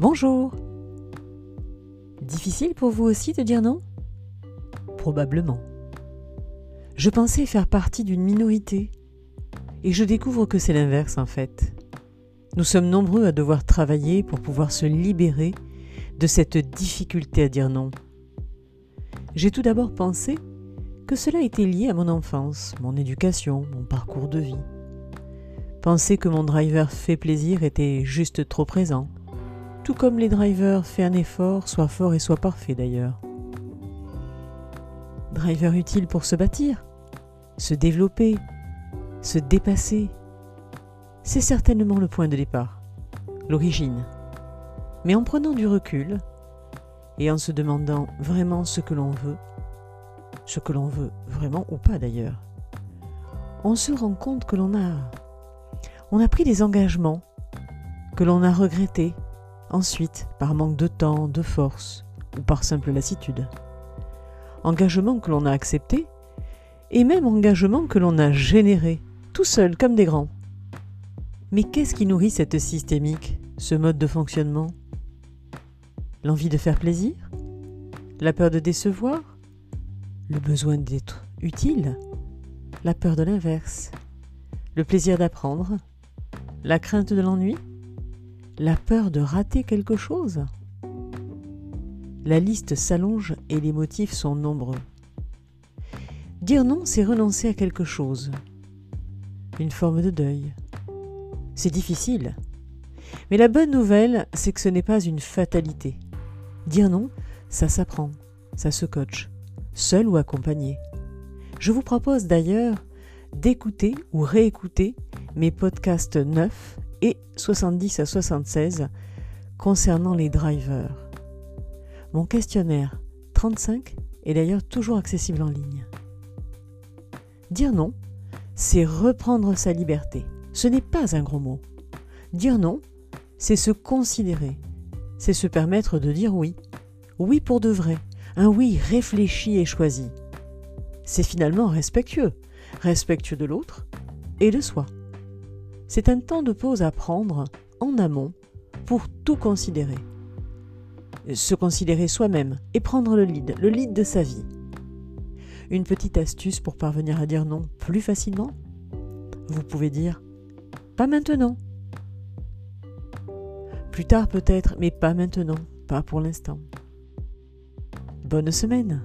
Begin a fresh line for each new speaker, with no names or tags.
Bonjour Difficile pour vous aussi de dire non? Probablement. Je pensais faire partie d'une minorité, et je découvre que c'est l'inverse en fait. Nous sommes nombreux à devoir travailler pour pouvoir se libérer de cette difficulté à dire non. J'ai tout d'abord pensé que cela était lié à mon enfance, mon éducation, mon parcours de vie. Penser que mon driver fait plaisir était juste trop présent, tout comme les drivers fait un effort, soit fort et soit parfait d'ailleurs. Driver utile pour se bâtir, se développer, se dépasser. C'est certainement le point de départ, l'origine. Mais en prenant du recul et en se demandant vraiment ce que l'on veut, ce que l'on veut vraiment ou pas d'ailleurs, on se rend compte que l'on a on a pris des engagements que l'on a regrettés ensuite par manque de temps, de force ou par simple lassitude. Engagements que l'on a acceptés et même engagements que l'on a générés, tout seul comme des grands. Mais qu'est-ce qui nourrit cette systémique, ce mode de fonctionnement? L'envie de faire plaisir? La peur de décevoir? Le besoin d'être utile? La peur de l'inverse? Le plaisir d'apprendre? La crainte de l'ennui? La peur de rater quelque chose? La liste s'allonge et les motifs sont nombreux. Dire non, c'est renoncer à quelque chose. Une forme de deuil. C'est difficile. Mais la bonne nouvelle, c'est que ce n'est pas une fatalité. Dire non, ça s'apprend, ça se coach, seul ou accompagné. Je vous propose d'ailleurs d'écouter ou réécouter mes podcasts 9 et 70 à 76 concernant les drivers. Mon questionnaire 35 est d'ailleurs toujours accessible en ligne. Dire non, c'est reprendre sa liberté. Ce n'est pas un gros mot. Dire non, c'est se considérer. C'est se permettre de dire oui. Oui pour de vrai. Un oui réfléchi et choisi. C'est finalement respectueux. Respectueux de l'autre et de soi. C'est un temps de pause à prendre en amont pour tout considérer. Se considérer soi-même et prendre le lead, le lead de sa vie. Une petite astuce pour parvenir à dire non plus facilement? Vous pouvez dire pas maintenant. Plus tard peut-être, mais pas maintenant, pas pour l'instant. Bonne semaine